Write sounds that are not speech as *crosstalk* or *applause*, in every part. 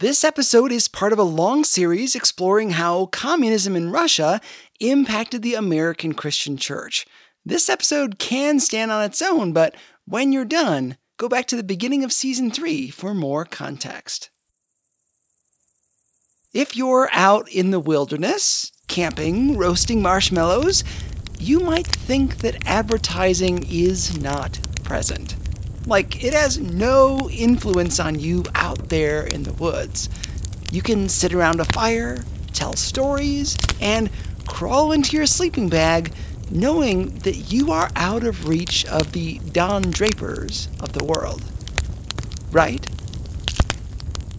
This episode is part of a long series exploring how communism in Russia impacted the American Christian church. This episode can stand on its own, but when you're done, go back to the beginning of season 3 for more context. If you're out in the wilderness, camping, roasting marshmallows, you might think that advertising is not present. Like, it has no influence on you out there in the woods. You can sit around a fire, tell stories, and crawl into your sleeping bag knowing that you are out of reach of the Don Drapers of the world. Right?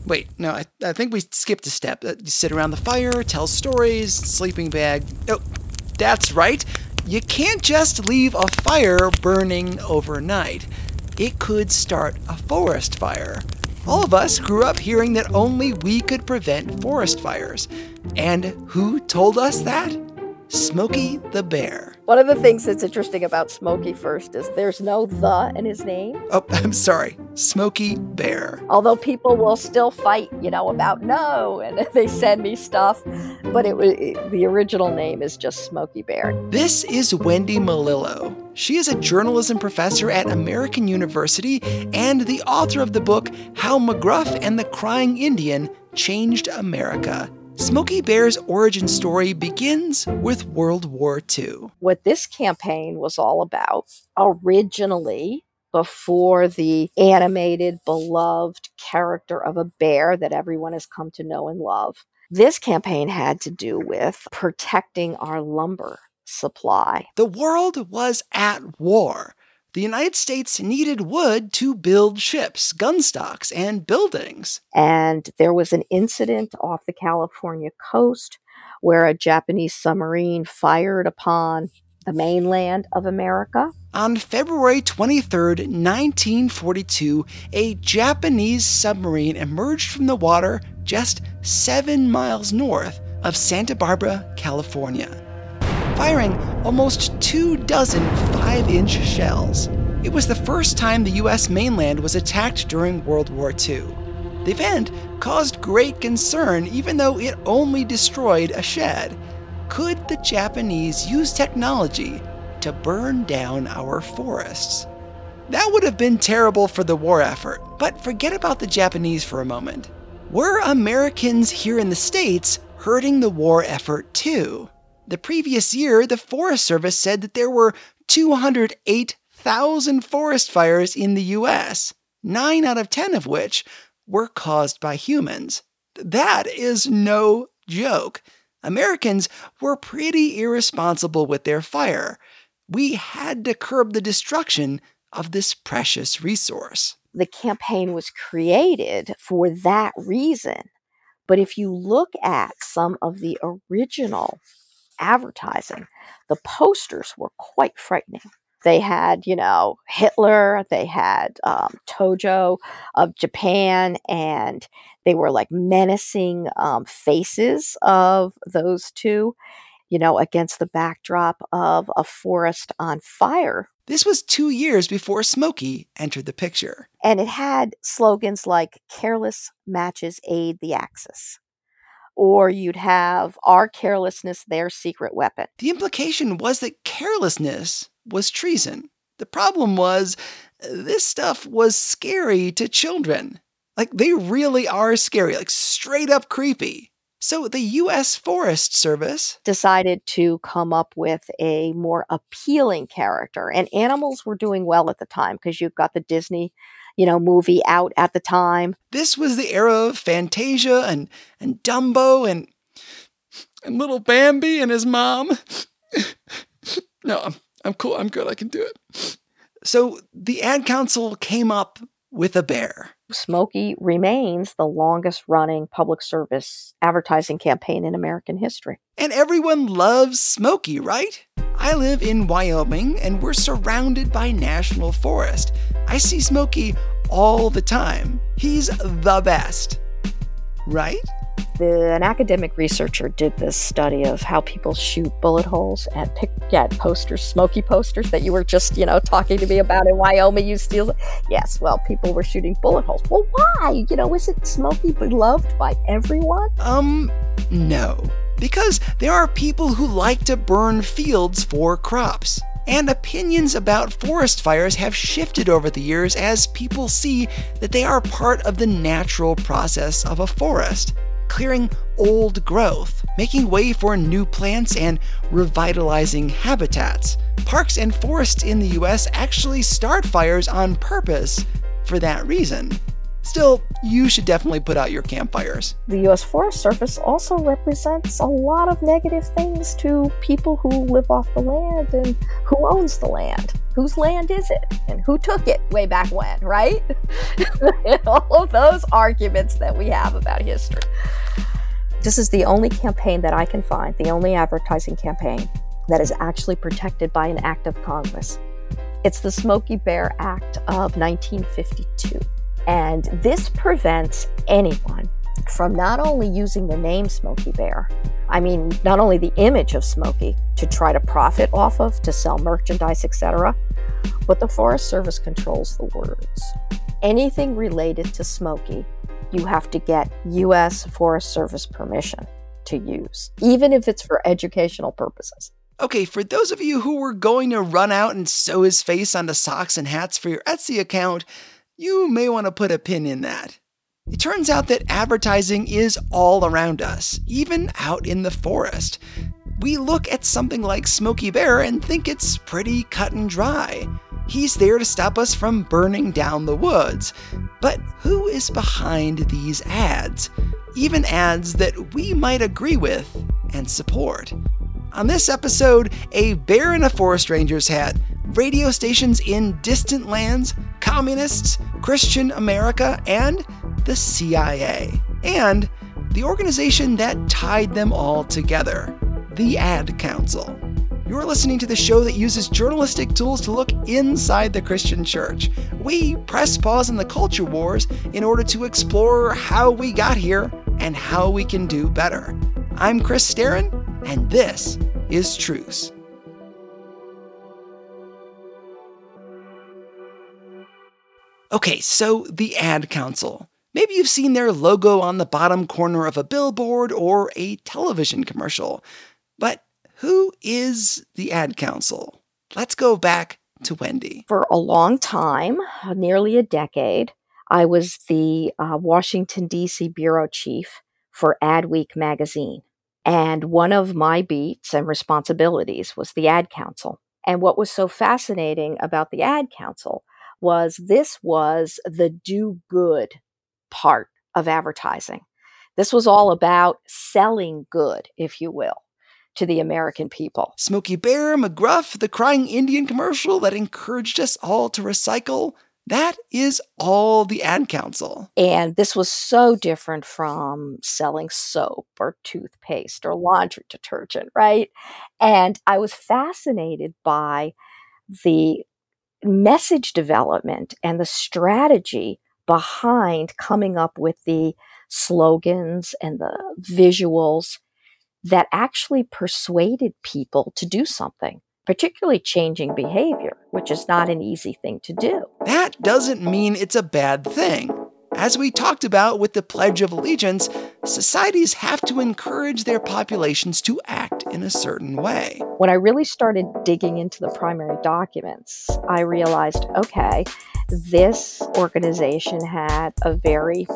Wait, no, I, I think we skipped a step. Uh, you sit around the fire, tell stories, sleeping bag. Oh, that's right. You can't just leave a fire burning overnight it could start a forest fire. All of us grew up hearing that only we could prevent forest fires. And who told us that? Smokey the Bear. One of the things that's interesting about Smokey first is there's no the in his name. Oh, *laughs* I'm sorry. Smokey Bear. Although people will still fight, you know, about no, and *laughs* they send me stuff, but it, it the original name is just Smokey Bear. This is Wendy Melillo. She is a journalism professor at American University and the author of the book How McGruff and the Crying Indian Changed America. Smokey Bear's origin story begins with World War II. What this campaign was all about originally, before the animated, beloved character of a bear that everyone has come to know and love, this campaign had to do with protecting our lumber supply. The world was at war the United States needed wood to build ships, gun stocks, and buildings. And there was an incident off the California coast where a Japanese submarine fired upon the mainland of America. On February 23, 1942, a Japanese submarine emerged from the water just seven miles north of Santa Barbara, California firing almost two dozen 5 inch shells. It was the first time the US mainland was attacked during World War II. The event caused great concern even though it only destroyed a shed. Could the Japanese use technology to burn down our forests? That would have been terrible for the war effort, but forget about the Japanese for a moment. Were Americans here in the States hurting the war effort too? The previous year, the Forest Service said that there were 208,000 forest fires in the US, 9 out of 10 of which were caused by humans. That is no joke. Americans were pretty irresponsible with their fire. We had to curb the destruction of this precious resource. The campaign was created for that reason. But if you look at some of the original advertising. The posters were quite frightening. They had, you know, Hitler, they had um, Tojo of Japan, and they were like menacing um, faces of those two, you know, against the backdrop of a forest on fire. This was two years before Smokey entered the picture. And it had slogans like careless matches aid the Axis or you'd have our carelessness their secret weapon. The implication was that carelessness was treason. The problem was uh, this stuff was scary to children. Like, they really are scary, like straight up creepy. So the US Forest Service decided to come up with a more appealing character. And animals were doing well at the time because you've got the Disney you know, movie out at the time. This was the era of Fantasia and, and Dumbo and, and little Bambi and his mom. *laughs* no, I'm, I'm cool. I'm good. I can do it. So the ad council came up with a bear. Smokey remains the longest running public service advertising campaign in American history. And everyone loves Smokey, right? I live in Wyoming and we're surrounded by national forest. I see Smokey all the time. He's the best. Right? The, an academic researcher did this study of how people shoot bullet holes at pick yeah, posters, Smokey posters that you were just, you know, talking to me about in Wyoming. You steal. Yes, well, people were shooting bullet holes. Well, why? You know, is it Smokey beloved by everyone? Um, no. Because there are people who like to burn fields for crops. And opinions about forest fires have shifted over the years as people see that they are part of the natural process of a forest clearing old growth, making way for new plants, and revitalizing habitats. Parks and forests in the US actually start fires on purpose for that reason. Still, you should definitely put out your campfires. The US Forest Service also represents a lot of negative things to people who live off the land and who owns the land. Whose land is it? And who took it way back when, right? *laughs* All of those arguments that we have about history. This is the only campaign that I can find, the only advertising campaign that is actually protected by an act of Congress. It's the Smokey Bear Act of 1952. And this prevents anyone from not only using the name Smokey Bear, I mean, not only the image of Smokey to try to profit off of, to sell merchandise, etc., but the Forest Service controls the words. Anything related to Smokey, you have to get U.S. Forest Service permission to use, even if it's for educational purposes. Okay, for those of you who were going to run out and sew his face onto socks and hats for your Etsy account, you may want to put a pin in that. It turns out that advertising is all around us, even out in the forest. We look at something like Smokey Bear and think it's pretty cut and dry. He's there to stop us from burning down the woods. But who is behind these ads? Even ads that we might agree with and support. On this episode, a bear in a forest ranger's hat, radio stations in distant lands, communists, Christian America, and the CIA. And the organization that tied them all together, the Ad Council. You're listening to the show that uses journalistic tools to look inside the Christian church. We press pause on the culture wars in order to explore how we got here and how we can do better. I'm Chris Staron, and this is Truce. Okay, so the Ad Council. Maybe you've seen their logo on the bottom corner of a billboard or a television commercial. But who is the Ad Council? Let's go back to Wendy. For a long time, nearly a decade, I was the uh, Washington, D.C. bureau chief for Adweek magazine. And one of my beats and responsibilities was the Ad Council. And what was so fascinating about the Ad Council was this was the do good part of advertising. This was all about selling good, if you will, to the American people. Smokey Bear, McGruff, the crying Indian commercial that encouraged us all to recycle. That is all the ad council. And this was so different from selling soap or toothpaste or laundry detergent, right? And I was fascinated by the message development and the strategy behind coming up with the slogans and the visuals that actually persuaded people to do something particularly changing behavior, which is not an easy thing to do. That doesn't mean it's a bad thing. As we talked about with the Pledge of Allegiance, societies have to encourage their populations to act in a certain way. When I really started digging into the primary documents, I realized okay, this organization had a very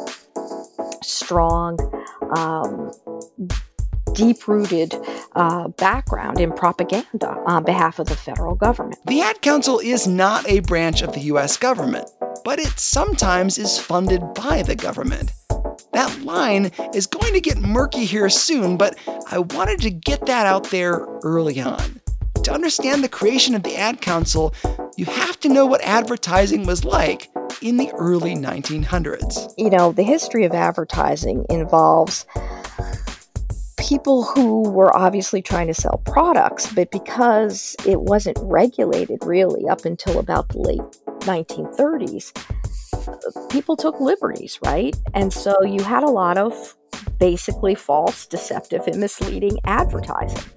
strong um, deep rooted uh, background in propaganda on behalf of the federal government. The Ad Council is not a branch of the U.S. government, but it sometimes is funded by the government. That line is going to get murky here soon, but I wanted to get that out there early on. To understand the creation of the Ad Council, you have to know what advertising was like in the early 1900s. You know, the history of advertising involves people who were obviously trying to sell products, but because it wasn't regulated really up until about the late 1930s, people took liberties, right? And so you had a lot of basically false, deceptive, and misleading advertising.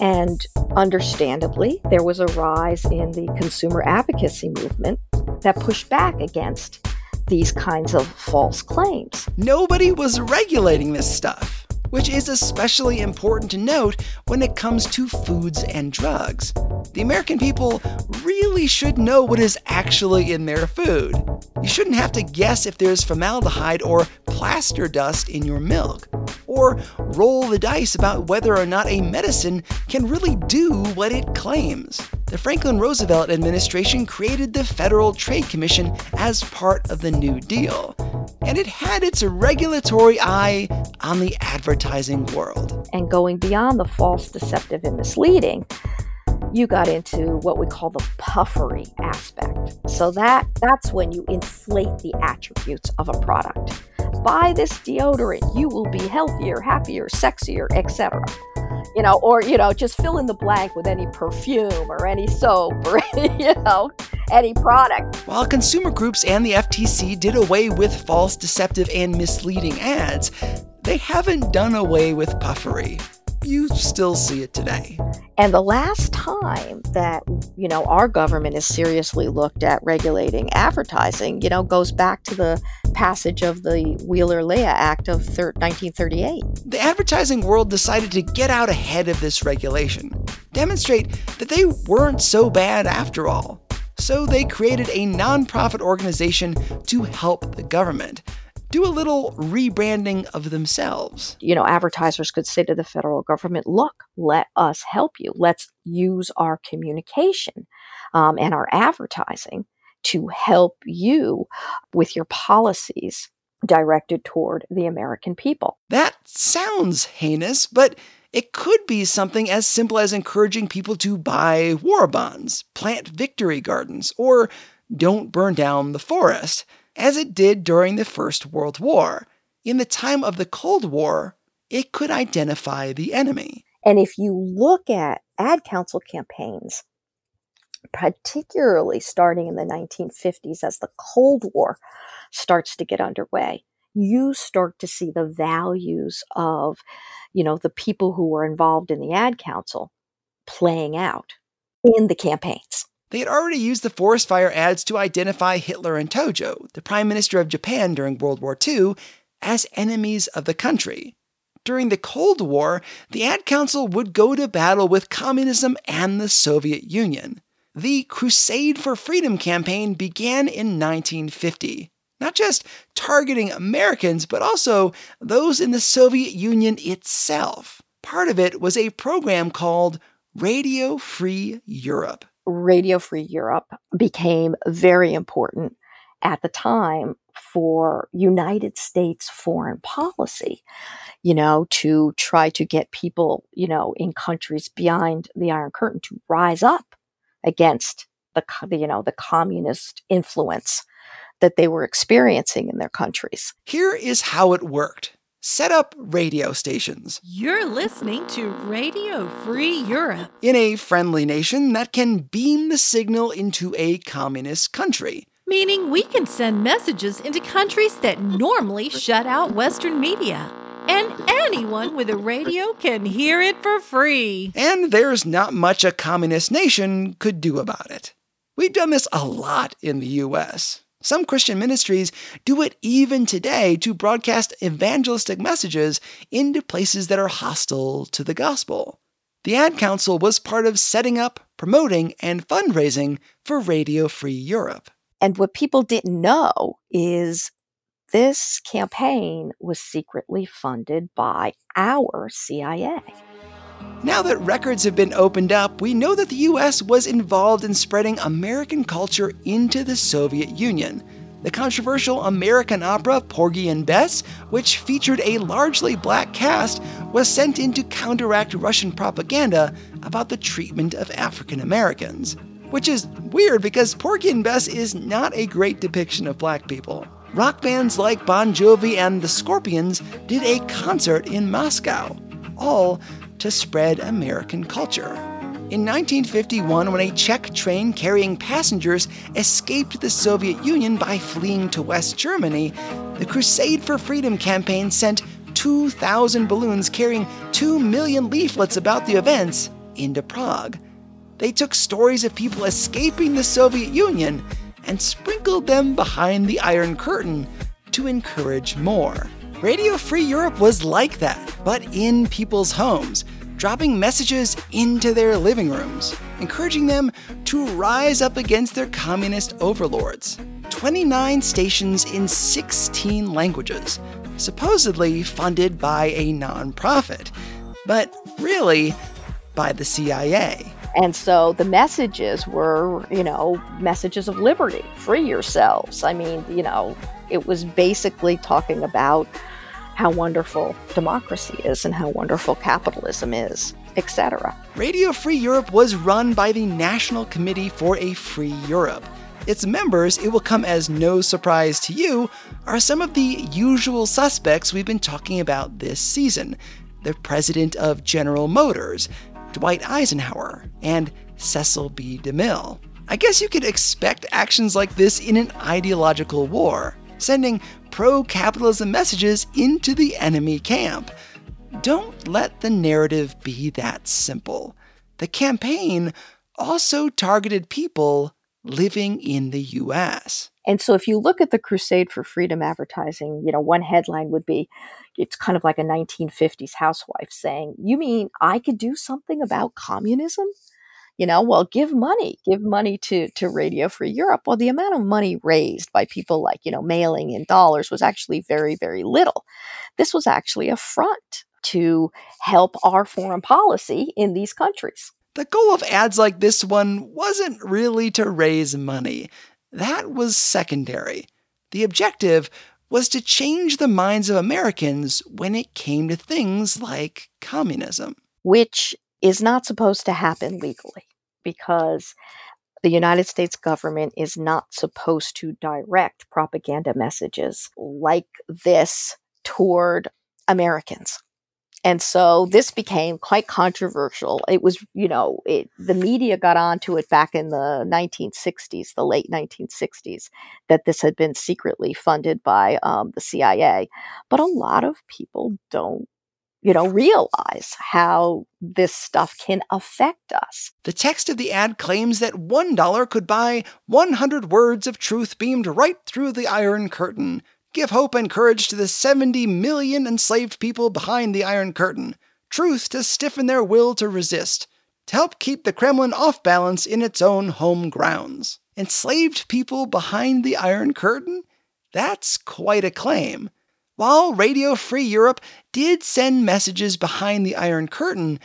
And understandably, there was a rise in the consumer advocacy movement that pushed back against these kinds of false claims. Nobody was regulating this stuff which is especially important to note when it comes to foods and drugs. The American people really should know what is actually in their food. You shouldn't have to guess if there's formaldehyde or plaster dust in your milk, or roll the dice about whether or not a medicine can really do what it claims. The Franklin Roosevelt administration created the Federal Trade Commission as part of the New Deal, and it had its regulatory eye on the advertising world. And going beyond the false, deceptive, and misleading, you got into what we call the puffery aspect. So that that's when you inflate the attributes of a product. Buy this deodorant, you will be healthier, happier, sexier, etc. You know, or you know, just fill in the blank with any perfume or any soap or *laughs* you know, any product. While consumer groups and the FTC did away with false, deceptive, and misleading ads, they haven't done away with puffery you still see it today. And the last time that, you know, our government has seriously looked at regulating advertising, you know, goes back to the passage of the Wheeler-Lea Act of 1938. The advertising world decided to get out ahead of this regulation, demonstrate that they weren't so bad after all. So they created a nonprofit organization to help the government do a little rebranding of themselves. You know, advertisers could say to the federal government, look, let us help you. Let's use our communication um, and our advertising to help you with your policies directed toward the American people. That sounds heinous, but it could be something as simple as encouraging people to buy war bonds, plant victory gardens, or don't burn down the forest as it did during the First World War. In the time of the Cold War, it could identify the enemy. And if you look at ad council campaigns, particularly starting in the 1950s as the Cold War starts to get underway, you start to see the values of, you know, the people who were involved in the ad council playing out in the campaigns. They had already used the forest fire ads to identify Hitler and Tojo, the Prime Minister of Japan during World War II, as enemies of the country. During the Cold War, the Ad Council would go to battle with communism and the Soviet Union. The Crusade for Freedom campaign began in 1950, not just targeting Americans, but also those in the Soviet Union itself. Part of it was a program called Radio Free Europe. Radio Free Europe became very important at the time for United States foreign policy, you know, to try to get people, you know, in countries behind the Iron Curtain to rise up against the, you know, the communist influence that they were experiencing in their countries. Here is how it worked set up radio stations. You're listening to Radio Free Europe. In a friendly nation that can beam the signal into a communist country. Meaning we can send messages into countries that normally shut out Western media. And anyone with a radio can hear it for free. And there's not much a communist nation could do about it. We've done this a lot in the US. Some Christian ministries do it even today to broadcast evangelistic messages into places that are hostile to the gospel. The Ad Council was part of setting up, promoting, and fundraising for Radio Free Europe. And what people didn't know is this campaign was secretly funded by our CIA. Now that records have been opened up, we know that the US was involved in spreading American culture into the Soviet Union. The controversial American opera Porgy and Bess, which featured a largely black cast, was sent in to counteract Russian propaganda about the treatment of African Americans. Which is weird because Porgy and Bess is not a great depiction of black people. Rock bands like Bon Jovi and the Scorpions did a concert in Moscow, all to spread American culture. In 1951, when a Czech train carrying passengers escaped the Soviet Union by fleeing to West Germany, the Crusade for Freedom campaign sent 2,000 balloons carrying 2 million leaflets about the events into Prague. They took stories of people escaping the Soviet Union and sprinkled them behind the Iron Curtain to encourage more. Radio Free Europe was like that, but in people's homes dropping messages into their living rooms, encouraging them to rise up against their communist overlords. 29 stations in 16 languages, supposedly funded by a nonprofit, but really by the CIA. And so the messages were, you know, messages of liberty, free yourselves. I mean, you know, it was basically talking about how wonderful democracy is and how wonderful capitalism is, etc. Radio Free Europe was run by the National Committee for a Free Europe. Its members, it will come as no surprise to you, are some of the usual suspects we've been talking about this season. The president of General Motors, Dwight Eisenhower, and Cecil B. DeMille. I guess you could expect actions like this in an ideological war, sending pro capitalism messages into the enemy camp. Don't let the narrative be that simple. The campaign also targeted people living in the US. And so if you look at the Crusade for Freedom advertising, you know, one headline would be it's kind of like a 1950s housewife saying, You mean I could do something about communism? You know well give money give money to to radio free europe. Well the amount of money raised by people like you know mailing in dollars was actually very very little. This was actually a front to help our foreign policy in these countries. The goal of ads like this one wasn't really to raise money. That was secondary. The objective was to change the minds of Americans when it came to things like communism. Which is not supposed to happen legally because the United States government is not supposed to direct propaganda messages like this toward Americans. And so this became quite controversial. It was, you know, it, the media got onto it back in the 1960s, the late 1960s, that this had been secretly funded by um, the CIA. But a lot of people don't you know, realize how this stuff can affect us. The text of the ad claims that $1 could buy 100 words of truth beamed right through the Iron Curtain. Give hope and courage to the 70 million enslaved people behind the Iron Curtain. Truth to stiffen their will to resist. To help keep the Kremlin off balance in its own home grounds. Enslaved people behind the Iron Curtain? That's quite a claim. While Radio Free Europe did send messages behind the Iron Curtain,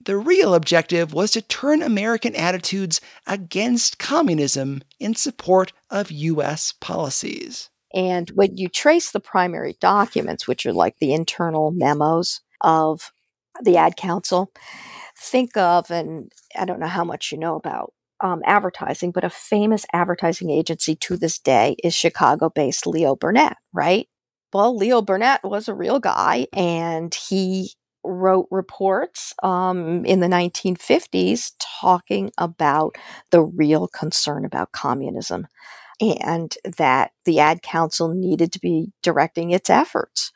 the real objective was to turn American attitudes against communism in support of U.S. policies. And when you trace the primary documents, which are like the internal memos of the ad council, think of, and I don't know how much you know about um, advertising, but a famous advertising agency to this day is Chicago based Leo Burnett, right? Well, Leo Burnett was a real guy and he wrote reports um, in the 1950s talking about the real concern about communism and that the ad council needed to be directing its efforts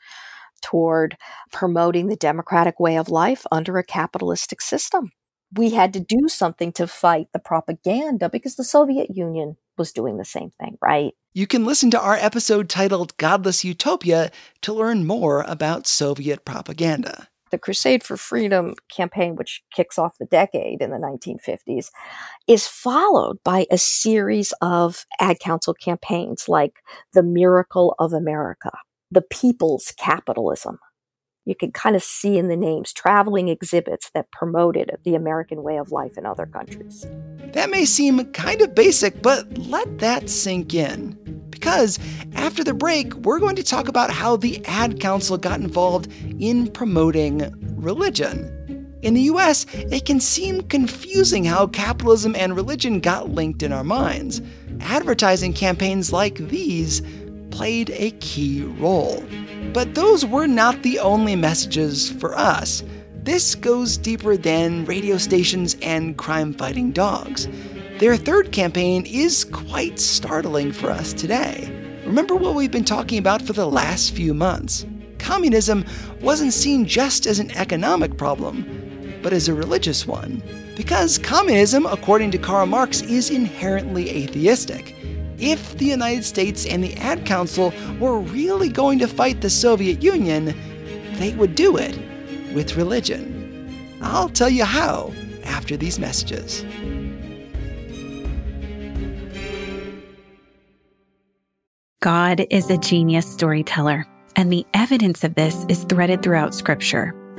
toward promoting the democratic way of life under a capitalistic system. We had to do something to fight the propaganda because the Soviet Union was doing the same thing, right? You can listen to our episode titled Godless Utopia to learn more about Soviet propaganda. The Crusade for Freedom campaign, which kicks off the decade in the 1950s, is followed by a series of ad council campaigns like The Miracle of America, The People's Capitalism, you can kind of see in the names traveling exhibits that promoted the American way of life in other countries. That may seem kind of basic, but let that sink in. Because after the break, we're going to talk about how the Ad Council got involved in promoting religion. In the US, it can seem confusing how capitalism and religion got linked in our minds. Advertising campaigns like these played a key role. But those were not the only messages for us. This goes deeper than radio stations and crime fighting dogs. Their third campaign is quite startling for us today. Remember what we've been talking about for the last few months. Communism wasn't seen just as an economic problem, but as a religious one. Because communism, according to Karl Marx, is inherently atheistic. If the United States and the Ad Council were really going to fight the Soviet Union, they would do it with religion. I'll tell you how after these messages. God is a genius storyteller, and the evidence of this is threaded throughout Scripture.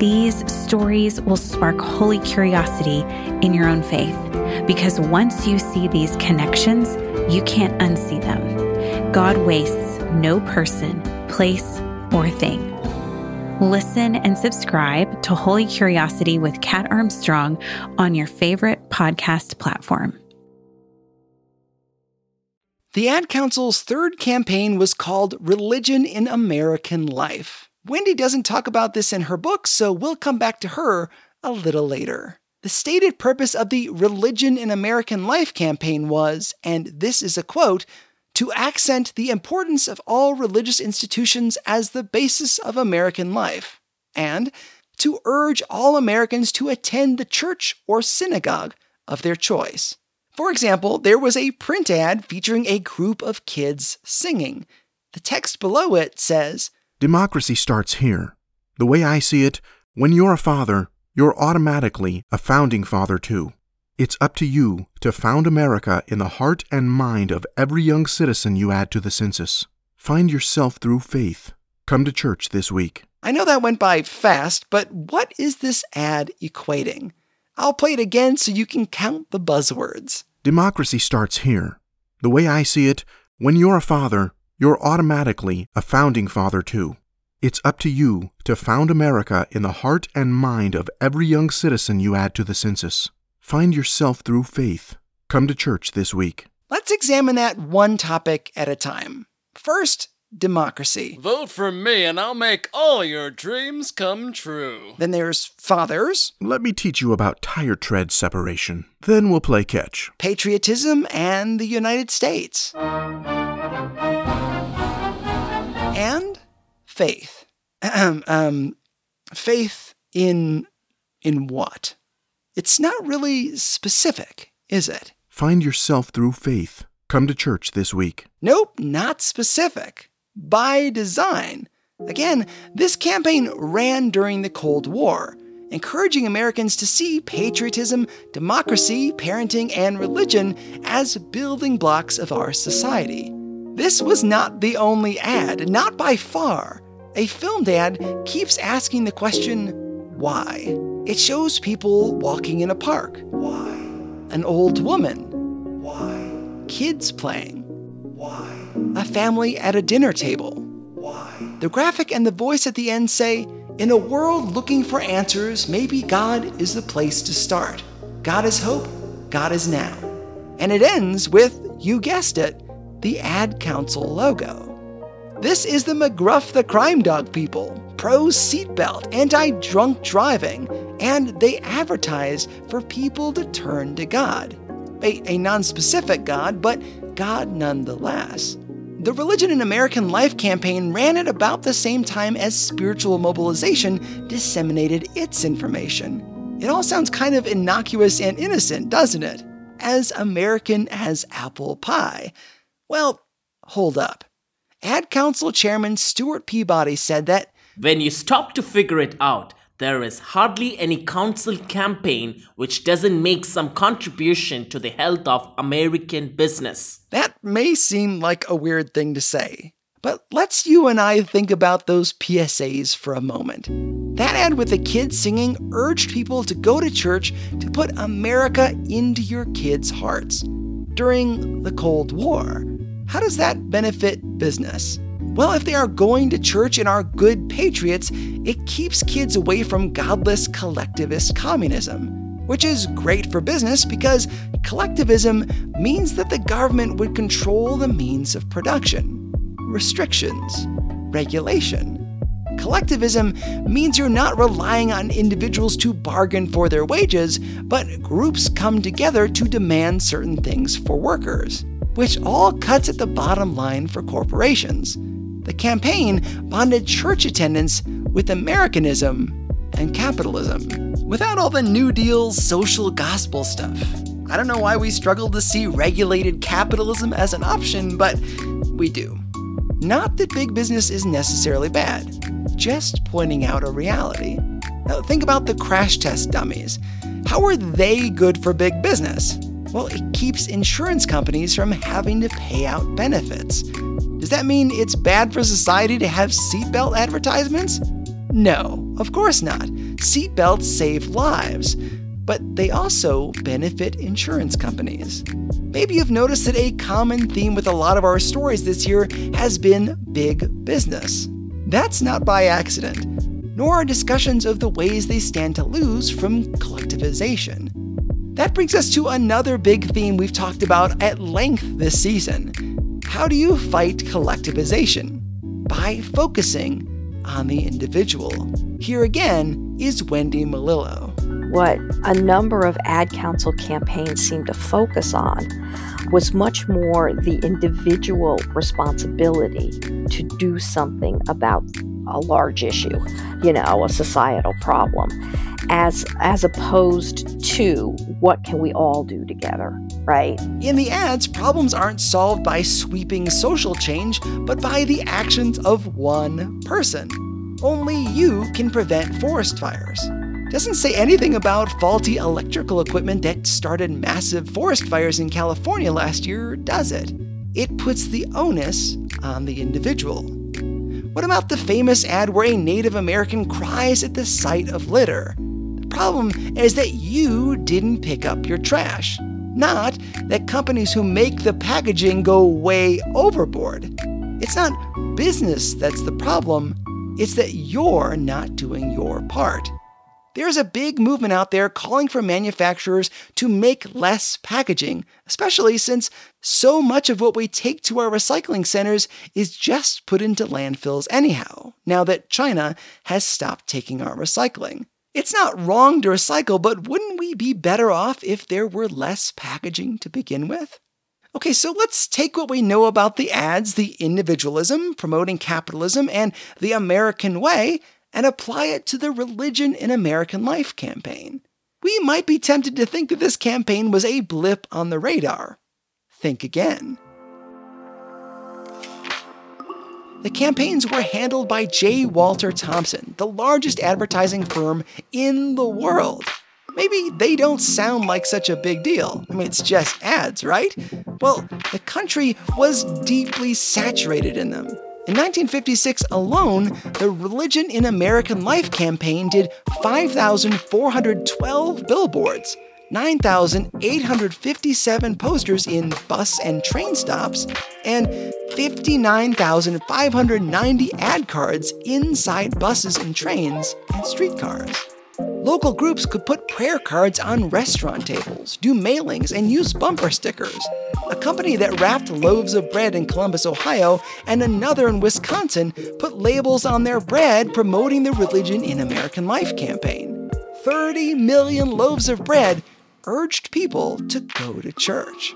These stories will spark holy curiosity in your own faith because once you see these connections, you can't unsee them. God wastes no person, place, or thing. Listen and subscribe to Holy Curiosity with Kat Armstrong on your favorite podcast platform. The Ad Council's third campaign was called Religion in American Life. Wendy doesn't talk about this in her book, so we'll come back to her a little later. The stated purpose of the Religion in American Life campaign was, and this is a quote, to accent the importance of all religious institutions as the basis of American life, and to urge all Americans to attend the church or synagogue of their choice. For example, there was a print ad featuring a group of kids singing. The text below it says Democracy starts here. The way I see it, when you're a father, you're automatically a founding father too. It's up to you to found America in the heart and mind of every young citizen you add to the census. Find yourself through faith. Come to church this week. I know that went by fast, but what is this ad equating? I'll play it again so you can count the buzzwords. Democracy starts here. The way I see it, when you're a father, you're automatically a founding father too. It's up to you to found America in the heart and mind of every young citizen you add to the census. Find yourself through faith. Come to church this week. Let's examine that one topic at a time. First, democracy. Vote for me and I'll make all your dreams come true. Then there's fathers, Let me teach you about tire tread separation. Then we'll play catch. patriotism, and the United States. And faith. Um, faith in in what? It's not really specific, is it? Find yourself through faith. Come to church this week. Nope, not specific. By design. Again, this campaign ran during the Cold War, encouraging Americans to see patriotism, democracy, parenting, and religion as building blocks of our society. This was not the only ad, not by far. A filmed ad keeps asking the question, why? It shows people walking in a park. Why? An old woman. Why? Kids playing. Why? A family at a dinner table. Why? The graphic and the voice at the end say, In a world looking for answers, maybe God is the place to start. God is hope, God is now. And it ends with, you guessed it, the Ad Council logo. This is the McGruff the Crime Dog people, pro seatbelt, anti drunk driving, and they advertise for people to turn to God. A, a non specific God, but God nonetheless. The Religion in American Life campaign ran at about the same time as Spiritual Mobilization disseminated its information. It all sounds kind of innocuous and innocent, doesn't it? As American as apple pie. Well, hold up. Ad Council Chairman Stuart Peabody said that When you stop to figure it out, there is hardly any council campaign which doesn't make some contribution to the health of American business. That may seem like a weird thing to say, but let's you and I think about those PSAs for a moment. That ad with the kids singing urged people to go to church to put America into your kids' hearts. During the Cold War, how does that benefit business? Well, if they are going to church and are good patriots, it keeps kids away from godless collectivist communism, which is great for business because collectivism means that the government would control the means of production restrictions, regulation. Collectivism means you're not relying on individuals to bargain for their wages, but groups come together to demand certain things for workers, which all cuts at the bottom line for corporations. The campaign bonded church attendance with Americanism and capitalism. Without all the New Deal social gospel stuff, I don't know why we struggle to see regulated capitalism as an option, but we do. Not that big business is necessarily bad, just pointing out a reality. Now, think about the crash test dummies. How are they good for big business? Well, it keeps insurance companies from having to pay out benefits. Does that mean it's bad for society to have seatbelt advertisements? No, of course not. Seatbelts save lives, but they also benefit insurance companies. Maybe you've noticed that a common theme with a lot of our stories this year has been big business. That's not by accident, nor are discussions of the ways they stand to lose from collectivization. That brings us to another big theme we've talked about at length this season. How do you fight collectivization? By focusing on the individual. Here again is Wendy Melillo what a number of ad council campaigns seemed to focus on was much more the individual responsibility to do something about a large issue, you know, a societal problem, as as opposed to what can we all do together, right? In the ads, problems aren't solved by sweeping social change, but by the actions of one person. Only you can prevent forest fires doesn't say anything about faulty electrical equipment that started massive forest fires in California last year, does it? It puts the onus on the individual. What about the famous ad where a Native American cries at the sight of litter? The problem is that you didn't pick up your trash, not that companies who make the packaging go way overboard. It's not business that's the problem, it's that you're not doing your part. There's a big movement out there calling for manufacturers to make less packaging, especially since so much of what we take to our recycling centers is just put into landfills anyhow, now that China has stopped taking our recycling. It's not wrong to recycle, but wouldn't we be better off if there were less packaging to begin with? Okay, so let's take what we know about the ads, the individualism, promoting capitalism, and the American way, and apply it to the Religion in American Life campaign. We might be tempted to think that this campaign was a blip on the radar. Think again. The campaigns were handled by J. Walter Thompson, the largest advertising firm in the world. Maybe they don't sound like such a big deal. I mean, it's just ads, right? Well, the country was deeply saturated in them. In 1956 alone, the Religion in American Life campaign did 5,412 billboards, 9,857 posters in bus and train stops, and 59,590 ad cards inside buses and trains and streetcars. Local groups could put prayer cards on restaurant tables, do mailings, and use bumper stickers. A company that wrapped loaves of bread in Columbus, Ohio, and another in Wisconsin put labels on their bread promoting the Religion in American Life campaign. 30 million loaves of bread urged people to go to church.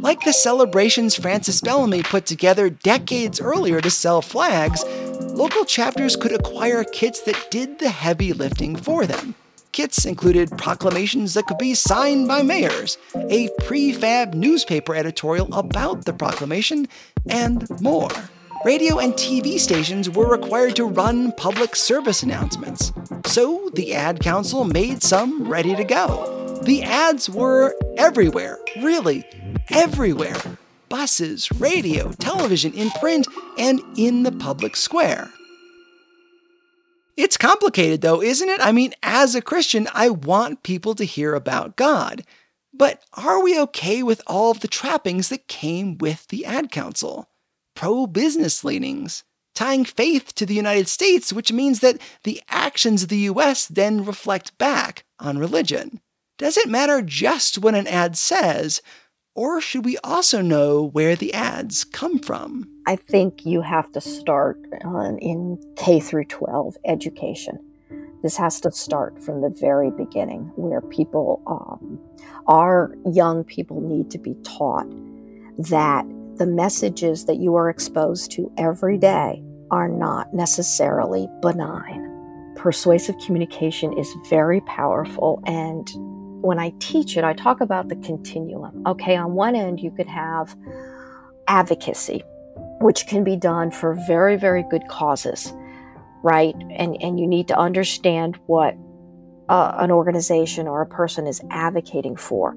Like the celebrations Francis Bellamy put together decades earlier to sell flags, local chapters could acquire kits that did the heavy lifting for them. Kits included proclamations that could be signed by mayors, a prefab newspaper editorial about the proclamation, and more. radio and TV stations were required to run public service announcements. So the Ad Council made some ready to go. The ads were everywhere, really, everywhere buses, radio, television, in print, and in the public square. It's complicated, though, isn't it? I mean, as a Christian, I want people to hear about God. But are we okay with all of the trappings that came with the Ad Council? Pro business leanings, tying faith to the United States, which means that the actions of the US then reflect back on religion. Does it matter just what an ad says, or should we also know where the ads come from? I think you have to start uh, in K through 12 education. This has to start from the very beginning, where people, um, our young people, need to be taught that the messages that you are exposed to every day are not necessarily benign. Persuasive communication is very powerful, and when I teach it, I talk about the continuum. Okay, on one end, you could have advocacy, which can be done for very, very good causes, right? And, and you need to understand what uh, an organization or a person is advocating for.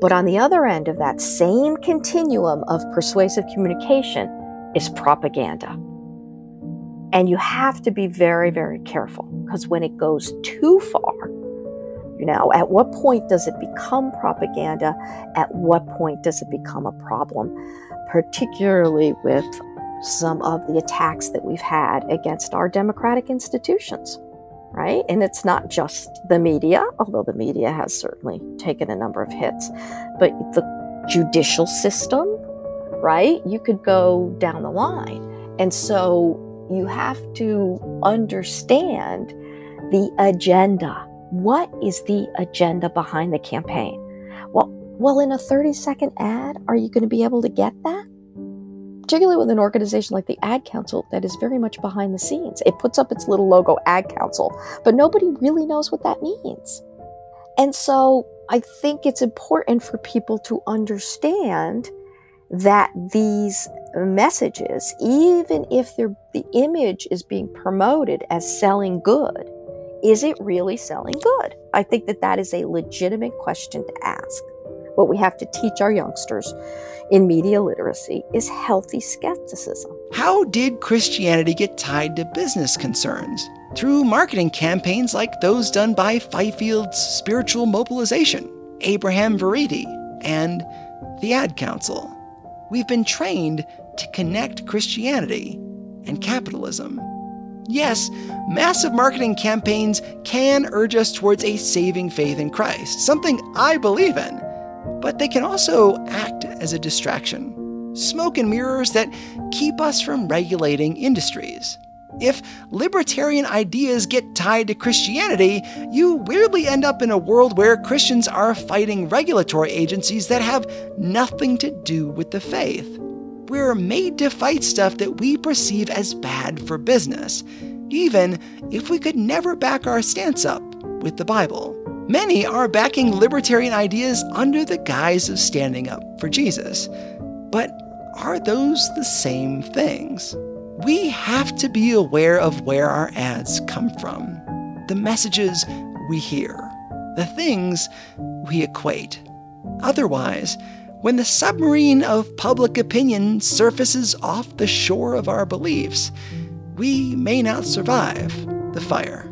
But on the other end of that same continuum of persuasive communication is propaganda. And you have to be very, very careful because when it goes too far, know, at what point does it become propaganda? At what point does it become a problem? Particularly with some of the attacks that we've had against our democratic institutions, right? And it's not just the media, although the media has certainly taken a number of hits, but the judicial system, right? You could go down the line. And so you have to understand the agenda what is the agenda behind the campaign? Well, well, in a 30 second ad, are you going to be able to get that? Particularly with an organization like the Ad Council that is very much behind the scenes. It puts up its little logo, Ad Council, but nobody really knows what that means. And so I think it's important for people to understand that these messages, even if the image is being promoted as selling good, is it really selling good? I think that that is a legitimate question to ask. What we have to teach our youngsters in media literacy is healthy skepticism. How did Christianity get tied to business concerns? Through marketing campaigns like those done by Fifield's Spiritual Mobilization, Abraham Vereide, and the Ad Council. We've been trained to connect Christianity and capitalism. Yes, massive marketing campaigns can urge us towards a saving faith in Christ, something I believe in, but they can also act as a distraction. Smoke and mirrors that keep us from regulating industries. If libertarian ideas get tied to Christianity, you weirdly end up in a world where Christians are fighting regulatory agencies that have nothing to do with the faith we're made to fight stuff that we perceive as bad for business, even if we could never back our stance up with the Bible. Many are backing libertarian ideas under the guise of standing up for Jesus. But are those the same things? We have to be aware of where our ads come from, the messages we hear, the things we equate. Otherwise, when the submarine of public opinion surfaces off the shore of our beliefs, we may not survive the fire.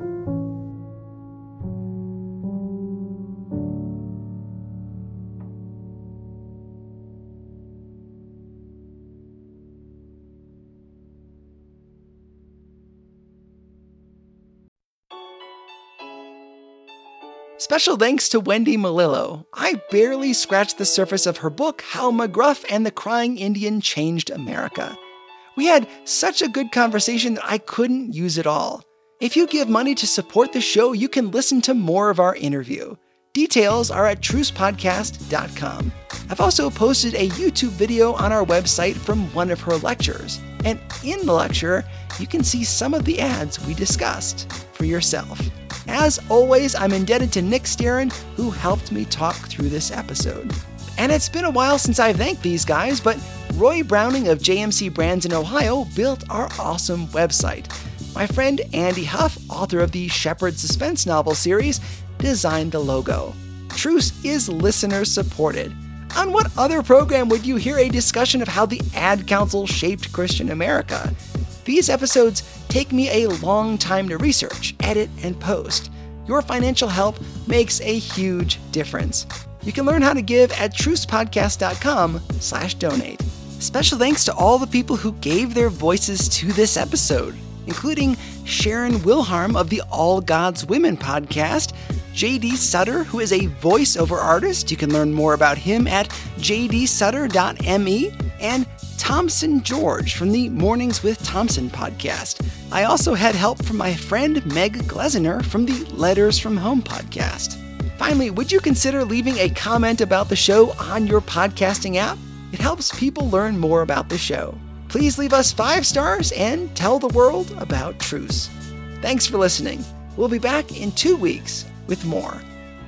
Special thanks to Wendy Melillo. I barely scratched the surface of her book, How McGruff and the Crying Indian Changed America. We had such a good conversation that I couldn't use it all. If you give money to support the show, you can listen to more of our interview. Details are at trucepodcast.com. I've also posted a YouTube video on our website from one of her lectures. And in the lecture, you can see some of the ads we discussed for yourself. As always, I'm indebted to Nick Staron, who helped me talk through this episode. And it's been a while since I've thanked these guys, but Roy Browning of JMC Brands in Ohio built our awesome website. My friend Andy Huff, author of the Shepherd suspense novel series, designed the logo. Truce is listener supported. On what other program would you hear a discussion of how the Ad Council shaped Christian America? These episodes take me a long time to research, edit, and post. Your financial help makes a huge difference. You can learn how to give at trucepodcast.com slash donate. Special thanks to all the people who gave their voices to this episode, including Sharon Wilharm of the All Gods Women podcast, JD Sutter, who is a voiceover artist. You can learn more about him at jdsutter.me, and Thompson George from the Mornings with Thompson podcast. I also had help from my friend Meg Glesner from the Letters from Home podcast. Finally, would you consider leaving a comment about the show on your podcasting app? It helps people learn more about the show. Please leave us five stars and tell the world about Truce. Thanks for listening. We'll be back in two weeks with more.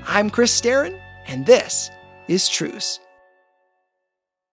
I'm Chris Staron, and this is Truce.